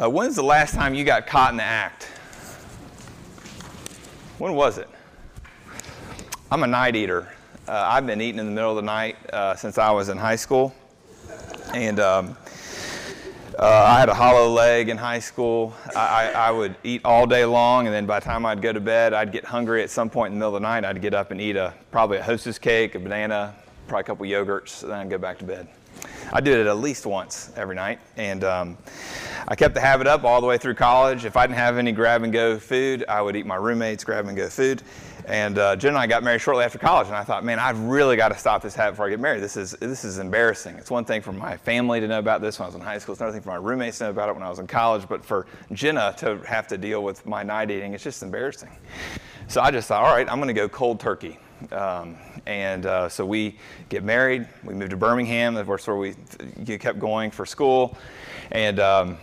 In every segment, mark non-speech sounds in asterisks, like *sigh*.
Uh, when's the last time you got caught in the act? When was it? I'm a night eater. Uh, I've been eating in the middle of the night uh, since I was in high school. And um, uh, I had a hollow leg in high school. I, I, would eat all day long, and then by the time I'd go to bed, I'd get hungry at some point in the middle of the night. I'd get up and eat a probably a hostess cake, a banana, probably a couple yogurts, and then I'd go back to bed. I did it at least once every night, and um, I kept the habit up all the way through college. If I didn't have any grab and go food, I would eat my roommates' grab and go food. And uh, Jen and I got married shortly after college, and I thought, man, I've really got to stop this habit before I get married. This is this is embarrassing. It's one thing for my family to know about this when I was in high school. It's another thing for my roommates to know about it when I was in college. But for Jenna to have to deal with my night eating, it's just embarrassing. So I just thought, all right, I'm going to go cold turkey. Um, and uh, so we get married. We moved to Birmingham. That's where we kept going for school. And um,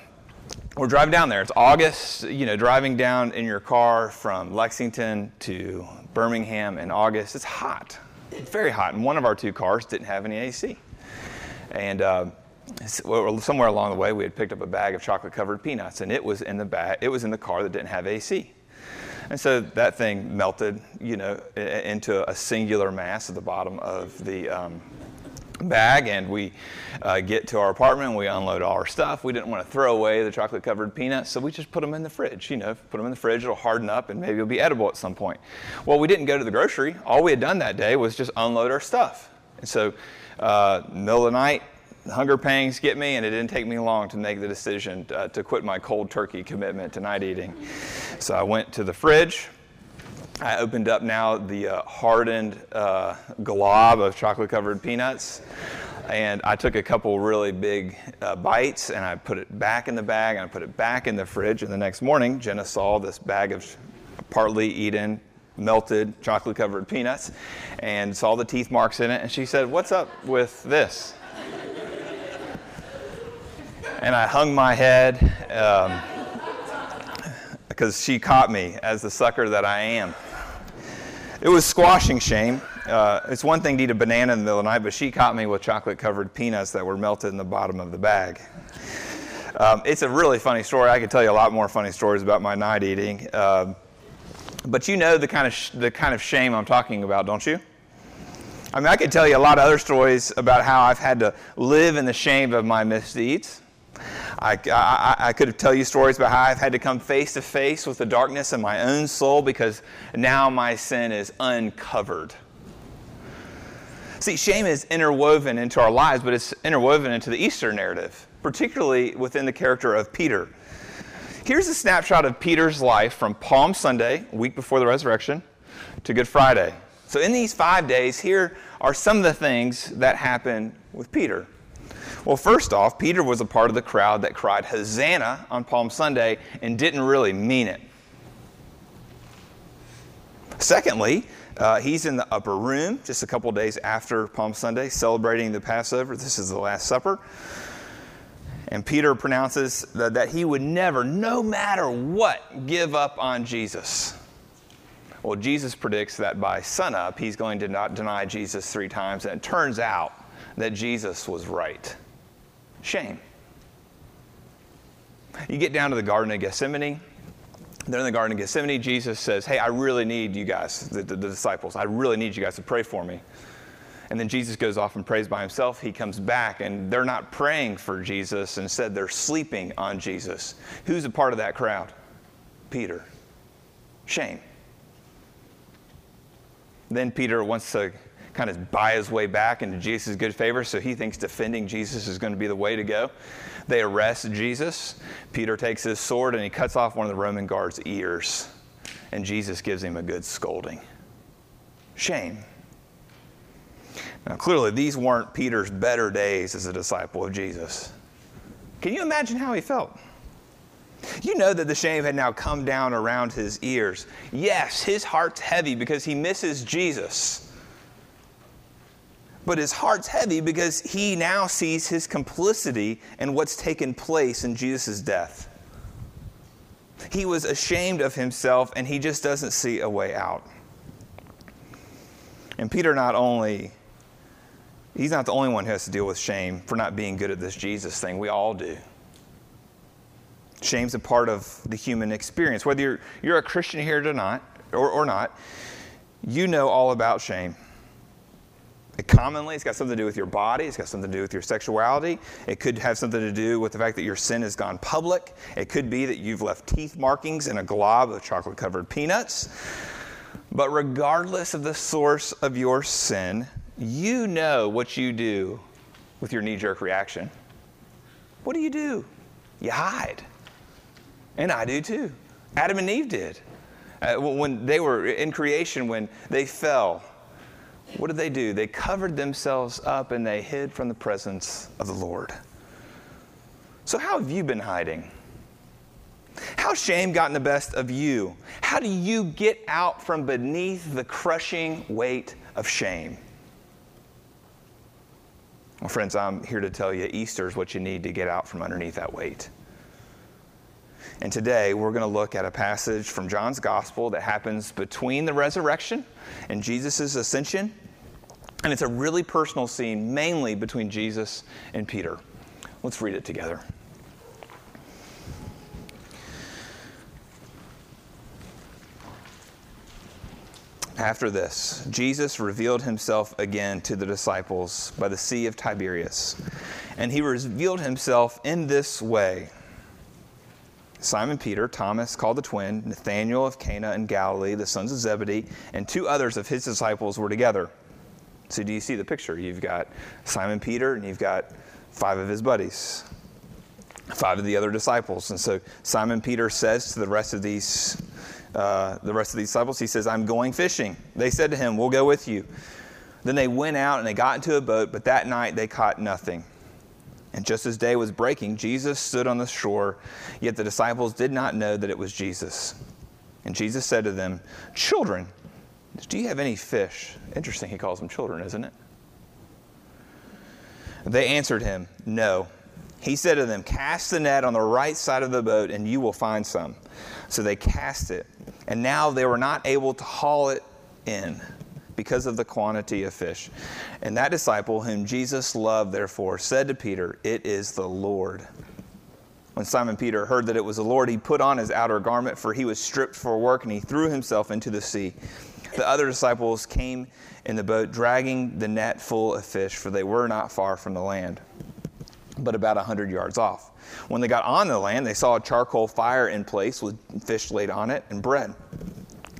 we're driving down there. It's August, you know, driving down in your car from Lexington to Birmingham in August. It's hot. Very hot. And one of our two cars didn't have any AC. And uh, somewhere along the way, we had picked up a bag of chocolate covered peanuts, and it was in the bag, it was in the car that didn't have AC. And so that thing melted, you know, into a singular mass at the bottom of the um, bag. And we uh, get to our apartment, we unload all our stuff. We didn't want to throw away the chocolate covered peanuts, so we just put them in the fridge. You know, put them in the fridge, it'll harden up, and maybe it'll be edible at some point. Well, we didn't go to the grocery. All we had done that day was just unload our stuff. And so, uh, middle of the night, hunger pangs get me, and it didn't take me long to make the decision uh, to quit my cold turkey commitment to night eating. So I went to the fridge. I opened up now the uh, hardened uh, glob of chocolate covered peanuts. And I took a couple really big uh, bites and I put it back in the bag and I put it back in the fridge. And the next morning, Jenna saw this bag of partly eaten, melted chocolate covered peanuts and saw the teeth marks in it. And she said, What's up with this? And I hung my head um, because she caught me as the sucker that I am. It was squashing shame. Uh, it's one thing to eat a banana in the middle of the night, but she caught me with chocolate covered peanuts that were melted in the bottom of the bag. Um, it's a really funny story. I could tell you a lot more funny stories about my night eating. Uh, but you know the kind of sh- the kind of shame I'm talking about, don't you? I mean, I could tell you a lot of other stories about how I've had to live in the shame of my misdeeds. I, I, I, could tell you stories about how I've had to come face to face with the darkness in my own soul because now my sin is uncovered. See, shame is interwoven into our lives, but it's interwoven into the Easter narrative, particularly within the character of Peter. Here's a snapshot of Peter's life from Palm Sunday, week before the resurrection, to Good Friday. So, in these five days, here are some of the things that happened with Peter. Well, first off, Peter was a part of the crowd that cried Hosanna on Palm Sunday and didn't really mean it. Secondly, uh, he's in the upper room just a couple days after Palm Sunday, celebrating the Passover. This is the Last Supper. And Peter pronounces that, that he would never, no matter what, give up on Jesus. Well, Jesus predicts that by sunup, he's going to not deny Jesus three times. And it turns out that Jesus was right shame. You get down to the Garden of Gethsemane. They're in the Garden of Gethsemane. Jesus says, Hey, I really need you guys, the, the, the disciples, I really need you guys to pray for me. And then Jesus goes off and prays by himself. He comes back, and they're not praying for Jesus. Instead, they're sleeping on Jesus. Who's a part of that crowd? Peter. Shame. Then Peter wants to kind of buy his way back into Jesus' good favor, so he thinks defending Jesus is going to be the way to go. They arrest Jesus. Peter takes his sword and he cuts off one of the Roman guards' ears, and Jesus gives him a good scolding. Shame. Now, clearly, these weren't Peter's better days as a disciple of Jesus. Can you imagine how he felt? You know that the shame had now come down around his ears. Yes, his heart's heavy because he misses Jesus but his heart's heavy because he now sees his complicity in what's taken place in Jesus' death. He was ashamed of himself and he just doesn't see a way out. And Peter not only he's not the only one who has to deal with shame for not being good at this Jesus thing. We all do. Shame's a part of the human experience. Whether you're, you're a Christian here or not, or, or not, you know all about shame. It commonly, it's got something to do with your body, it's got something to do with your sexuality. It could have something to do with the fact that your sin has gone public. It could be that you've left teeth markings in a glob of chocolate covered peanuts. But regardless of the source of your sin, you know what you do with your knee jerk reaction. What do you do? You hide. And I do too. Adam and Eve did. Uh, when they were in creation, when they fell, what did they do? They covered themselves up and they hid from the presence of the Lord. So, how have you been hiding? How shame gotten the best of you? How do you get out from beneath the crushing weight of shame? Well, friends, I'm here to tell you Easter is what you need to get out from underneath that weight. And today we're going to look at a passage from John's Gospel that happens between the resurrection and Jesus' ascension. And it's a really personal scene, mainly between Jesus and Peter. Let's read it together. After this, Jesus revealed himself again to the disciples by the Sea of Tiberias. And he revealed himself in this way Simon Peter, Thomas, called the twin, Nathanael of Cana in Galilee, the sons of Zebedee, and two others of his disciples were together. So, do you see the picture? You've got Simon Peter, and you've got five of his buddies, five of the other disciples. And so, Simon Peter says to the rest of these uh, the rest of the disciples, he says, I'm going fishing. They said to him, We'll go with you. Then they went out and they got into a boat, but that night they caught nothing. And just as day was breaking, Jesus stood on the shore, yet the disciples did not know that it was Jesus. And Jesus said to them, Children, do you have any fish? Interesting, he calls them children, isn't it? They answered him, No. He said to them, Cast the net on the right side of the boat, and you will find some. So they cast it, and now they were not able to haul it in because of the quantity of fish. And that disciple, whom Jesus loved, therefore, said to Peter, It is the Lord. When Simon Peter heard that it was the Lord, he put on his outer garment, for he was stripped for work, and he threw himself into the sea. The other disciples came in the boat, dragging the net full of fish, for they were not far from the land, but about a hundred yards off. When they got on the land, they saw a charcoal fire in place with fish laid on it and bread.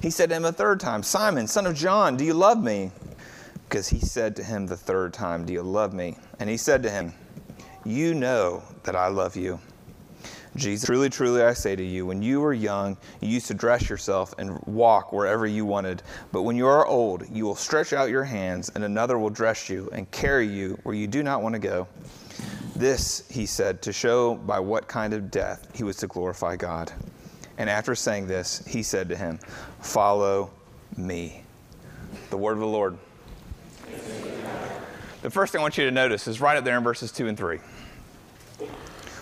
He said to him a third time, Simon, son of John, do you love me? Because he said to him the third time, Do you love me? And he said to him, You know that I love you. Jesus, truly, truly, I say to you, when you were young, you used to dress yourself and walk wherever you wanted. But when you are old, you will stretch out your hands, and another will dress you and carry you where you do not want to go. This, he said, to show by what kind of death he was to glorify God. And after saying this, he said to him, Follow me. The word of the Lord. The first thing I want you to notice is right up there in verses 2 and 3.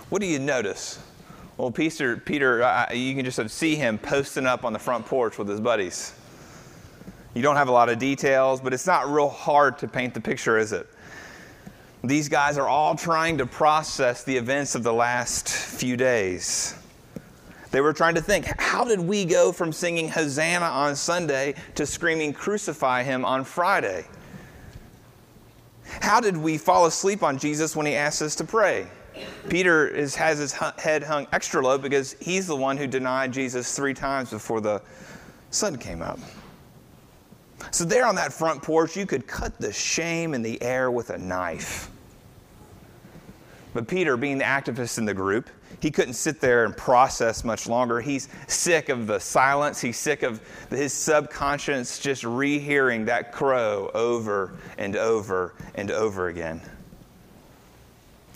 What do you notice? Well, Peter, Peter you can just see him posting up on the front porch with his buddies. You don't have a lot of details, but it's not real hard to paint the picture, is it? These guys are all trying to process the events of the last few days. They were trying to think how did we go from singing Hosanna on Sunday to screaming, Crucify him on Friday? How did we fall asleep on Jesus when he asked us to pray? Peter is, has his head hung extra low because he's the one who denied Jesus three times before the sun came up. So, there on that front porch, you could cut the shame in the air with a knife. But Peter, being the activist in the group, he couldn't sit there and process much longer. He's sick of the silence. He's sick of his subconscious just rehearing that crow over and over and over again.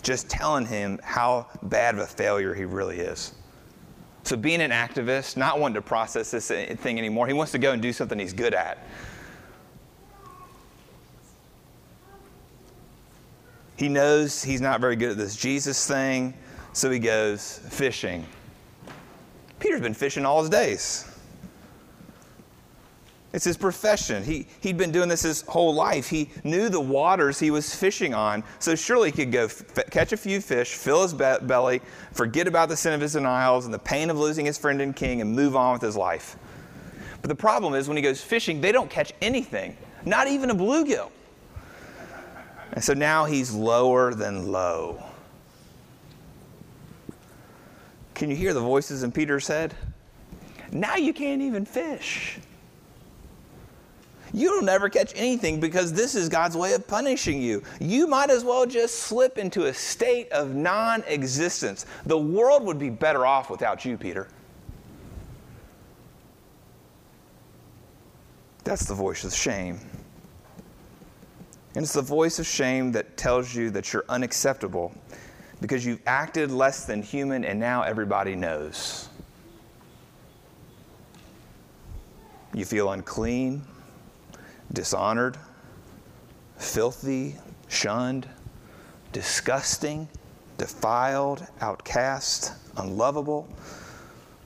Just telling him how bad of a failure he really is. So, being an activist, not wanting to process this thing anymore, he wants to go and do something he's good at. He knows he's not very good at this Jesus thing, so he goes fishing. Peter's been fishing all his days. It's his profession. He, he'd been doing this his whole life. He knew the waters he was fishing on, so surely he could go f- catch a few fish, fill his be- belly, forget about the sin of his denials and the pain of losing his friend and king, and move on with his life. But the problem is when he goes fishing, they don't catch anything, not even a bluegill. And so now he's lower than low. Can you hear the voices in Peter's head? Now you can't even fish. You'll never catch anything because this is God's way of punishing you. You might as well just slip into a state of non existence. The world would be better off without you, Peter. That's the voice of shame. And it's the voice of shame that tells you that you're unacceptable because you've acted less than human and now everybody knows. You feel unclean, dishonored, filthy, shunned, disgusting, defiled, outcast, unlovable,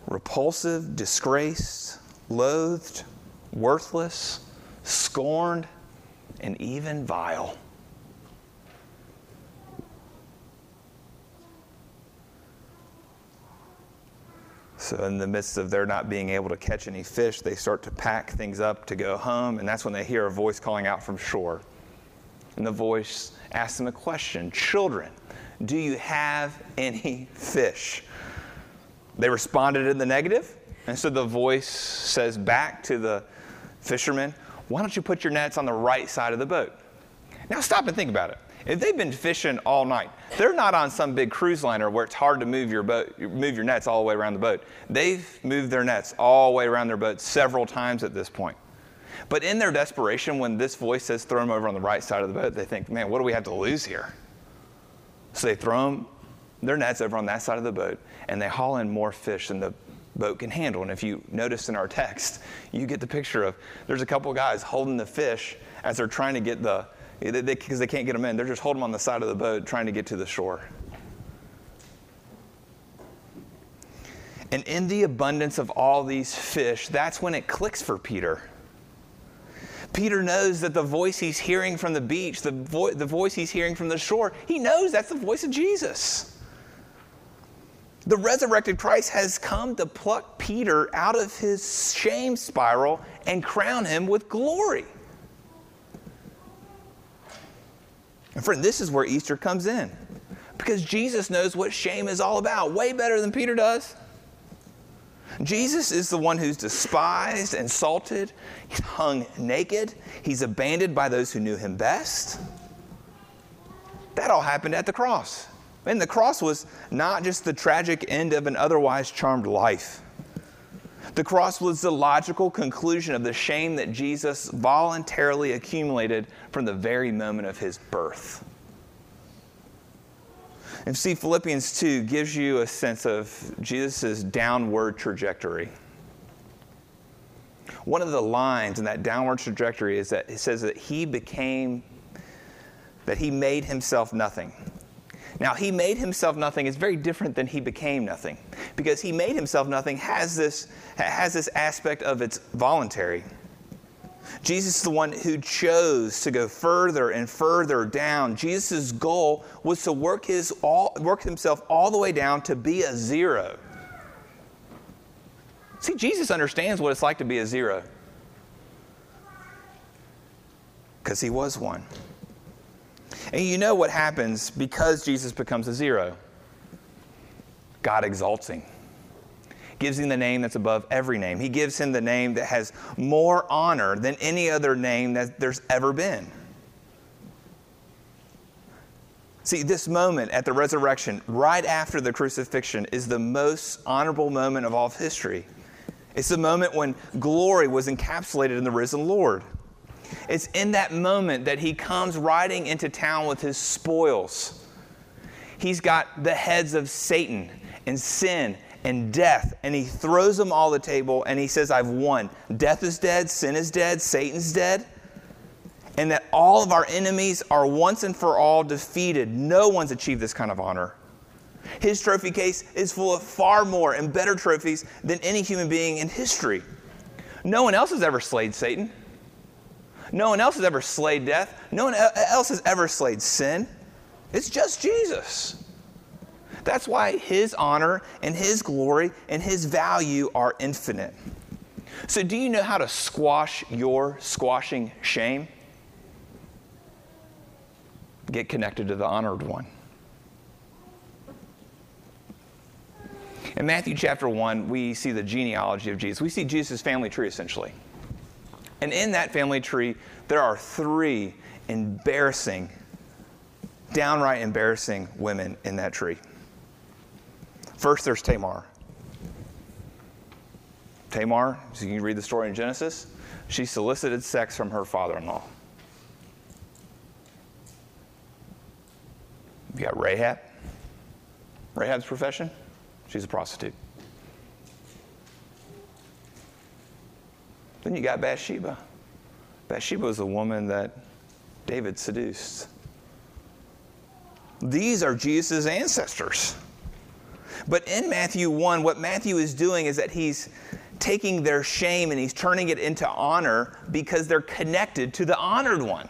repulsive, disgraced, loathed, worthless, scorned, and even vile. So, in the midst of their not being able to catch any fish, they start to pack things up to go home, and that's when they hear a voice calling out from shore. And the voice asks them a question Children, do you have any fish? They responded in the negative, and so the voice says back to the fishermen, why don't you put your nets on the right side of the boat? Now stop and think about it. If they've been fishing all night, they're not on some big cruise liner where it's hard to move your boat, move your nets all the way around the boat. They've moved their nets all the way around their boat several times at this point. But in their desperation, when this voice says throw them over on the right side of the boat, they think, man, what do we have to lose here? So they throw them, their nets over on that side of the boat, and they haul in more fish than the boat can handle. And if you notice in our text, you get the picture of there's a couple guys holding the fish as they're trying to get the, because they, they, they can't get them in, they're just holding them on the side of the boat trying to get to the shore. And in the abundance of all these fish, that's when it clicks for Peter. Peter knows that the voice he's hearing from the beach, the, vo- the voice he's hearing from the shore, he knows that's the voice of Jesus. The resurrected Christ has come to pluck Peter out of his shame spiral and crown him with glory. And friend, this is where Easter comes in. Because Jesus knows what shame is all about, way better than Peter does. Jesus is the one who's despised, insulted, he's hung naked, he's abandoned by those who knew him best. That all happened at the cross. And the cross was not just the tragic end of an otherwise charmed life. The cross was the logical conclusion of the shame that Jesus voluntarily accumulated from the very moment of his birth. And see, Philippians 2 gives you a sense of Jesus' downward trajectory. One of the lines in that downward trajectory is that it says that he became, that he made himself nothing. Now, he made himself nothing is very different than he became nothing because he made himself nothing has this, has this aspect of it's voluntary. Jesus is the one who chose to go further and further down. Jesus' goal was to work, his all, work himself all the way down to be a zero. See, Jesus understands what it's like to be a zero because he was one. And you know what happens because Jesus becomes a zero. God exalts him, gives him the name that's above every name. He gives him the name that has more honor than any other name that there's ever been. See, this moment at the resurrection, right after the crucifixion, is the most honorable moment of all of history. It's the moment when glory was encapsulated in the risen Lord. It's in that moment that he comes riding into town with his spoils. He's got the heads of Satan and sin and death, and he throws them all the table and he says, I've won. Death is dead, sin is dead, Satan's dead and that all of our enemies are once and for all defeated. No one's achieved this kind of honor. His trophy case is full of far more and better trophies than any human being in history. No one else has ever slayed Satan. No one else has ever slayed death. No one else has ever slayed sin. It's just Jesus. That's why his honor and his glory and his value are infinite. So, do you know how to squash your squashing shame? get connected to the honored one. In Matthew chapter 1, we see the genealogy of Jesus. We see Jesus' family tree essentially. And in that family tree, there are three embarrassing, downright embarrassing women in that tree. First, there's Tamar. Tamar, so you can read the story in Genesis, she solicited sex from her father in law. You got Rahab. Rahab's profession? She's a prostitute. Then you got Bathsheba. Bathsheba was the woman that David seduced. These are Jesus' ancestors. But in Matthew 1, what Matthew is doing is that he's taking their shame and he's turning it into honor because they're connected to the honored one.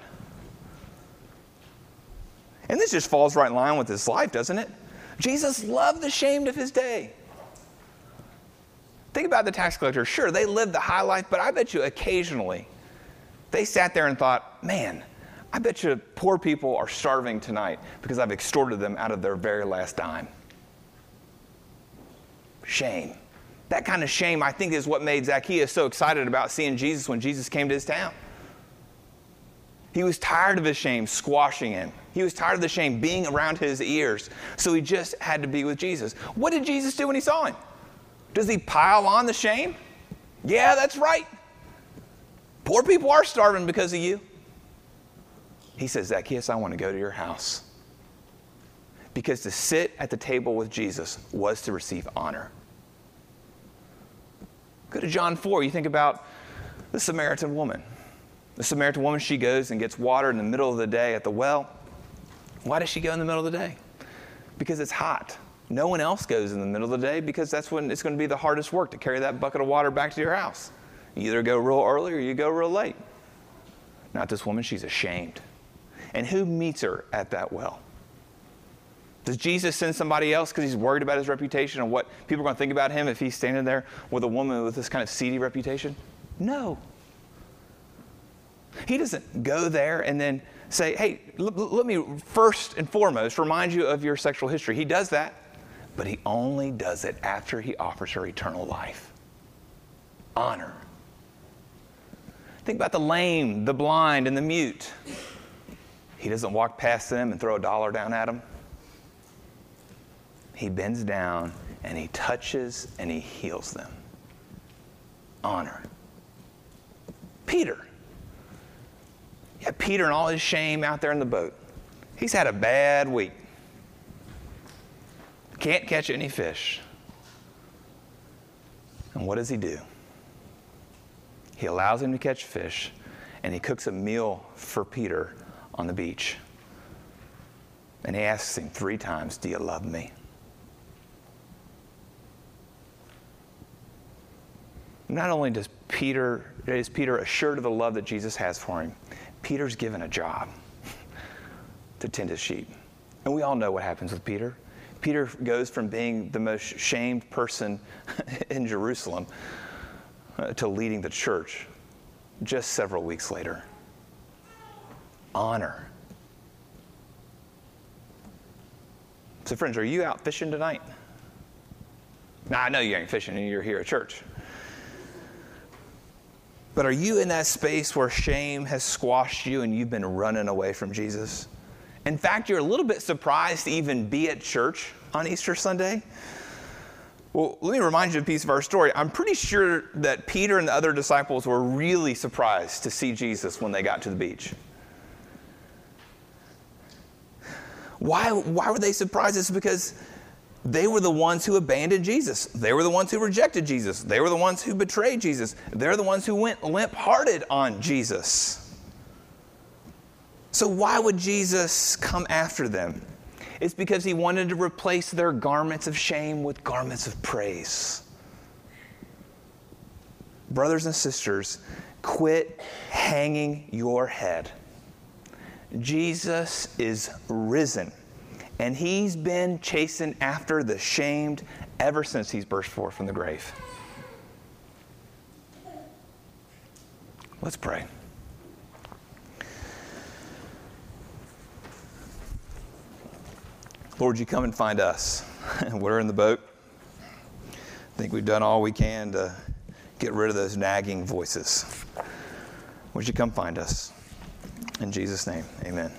And this just falls right in line with his life, doesn't it? Jesus loved the shamed of his day. Think about the tax collector. Sure, they lived the high life, but I bet you occasionally they sat there and thought, man, I bet you poor people are starving tonight because I've extorted them out of their very last dime. Shame. That kind of shame, I think, is what made Zacchaeus so excited about seeing Jesus when Jesus came to his town. He was tired of his shame squashing him. He was tired of the shame being around his ears. So he just had to be with Jesus. What did Jesus do when he saw him? Does he pile on the shame? Yeah, that's right. Poor people are starving because of you. He says, Zacchaeus, I want to go to your house. Because to sit at the table with Jesus was to receive honor. Go to John 4. You think about the Samaritan woman. The Samaritan woman, she goes and gets water in the middle of the day at the well. Why does she go in the middle of the day? Because it's hot. No one else goes in the middle of the day because that's when it's going to be the hardest work to carry that bucket of water back to your house. You either go real early or you go real late. Not this woman, she's ashamed. And who meets her at that well? Does Jesus send somebody else because he's worried about his reputation and what people are going to think about him if he's standing there with a woman with this kind of seedy reputation? No. He doesn't go there and then say, hey, l- let me first and foremost remind you of your sexual history. He does that, but he only does it after he offers her eternal life. Honor. Think about the lame, the blind, and the mute. He doesn't walk past them and throw a dollar down at them. He bends down and he touches and he heals them. Honor. Peter. Yeah, Peter and all his shame out there in the boat. He's had a bad week. Can't catch any fish. And what does he do? He allows him to catch fish and he cooks a meal for Peter on the beach. And he asks him three times, Do you love me? Not only does Peter, is Peter assured of the love that Jesus has for him, Peter's given a job *laughs* to tend his sheep. And we all know what happens with Peter. Peter goes from being the most shamed person *laughs* in Jerusalem uh, to leading the church just several weeks later. Honor. So, friends, are you out fishing tonight? Now, I know you ain't fishing and you're here at church. But are you in that space where shame has squashed you and you've been running away from Jesus? In fact, you're a little bit surprised to even be at church on Easter Sunday. Well, let me remind you of a piece of our story. I'm pretty sure that Peter and the other disciples were really surprised to see Jesus when they got to the beach. Why, why were they surprised? It's because they were the ones who abandoned Jesus. They were the ones who rejected Jesus. They were the ones who betrayed Jesus. They're the ones who went limp hearted on Jesus. So, why would Jesus come after them? It's because he wanted to replace their garments of shame with garments of praise. Brothers and sisters, quit hanging your head. Jesus is risen. And he's been chasing after the shamed ever since he's burst forth from the grave. Let's pray. Lord, you come and find us. *laughs* We're in the boat. I think we've done all we can to get rid of those nagging voices. Would you come find us? In Jesus' name, amen.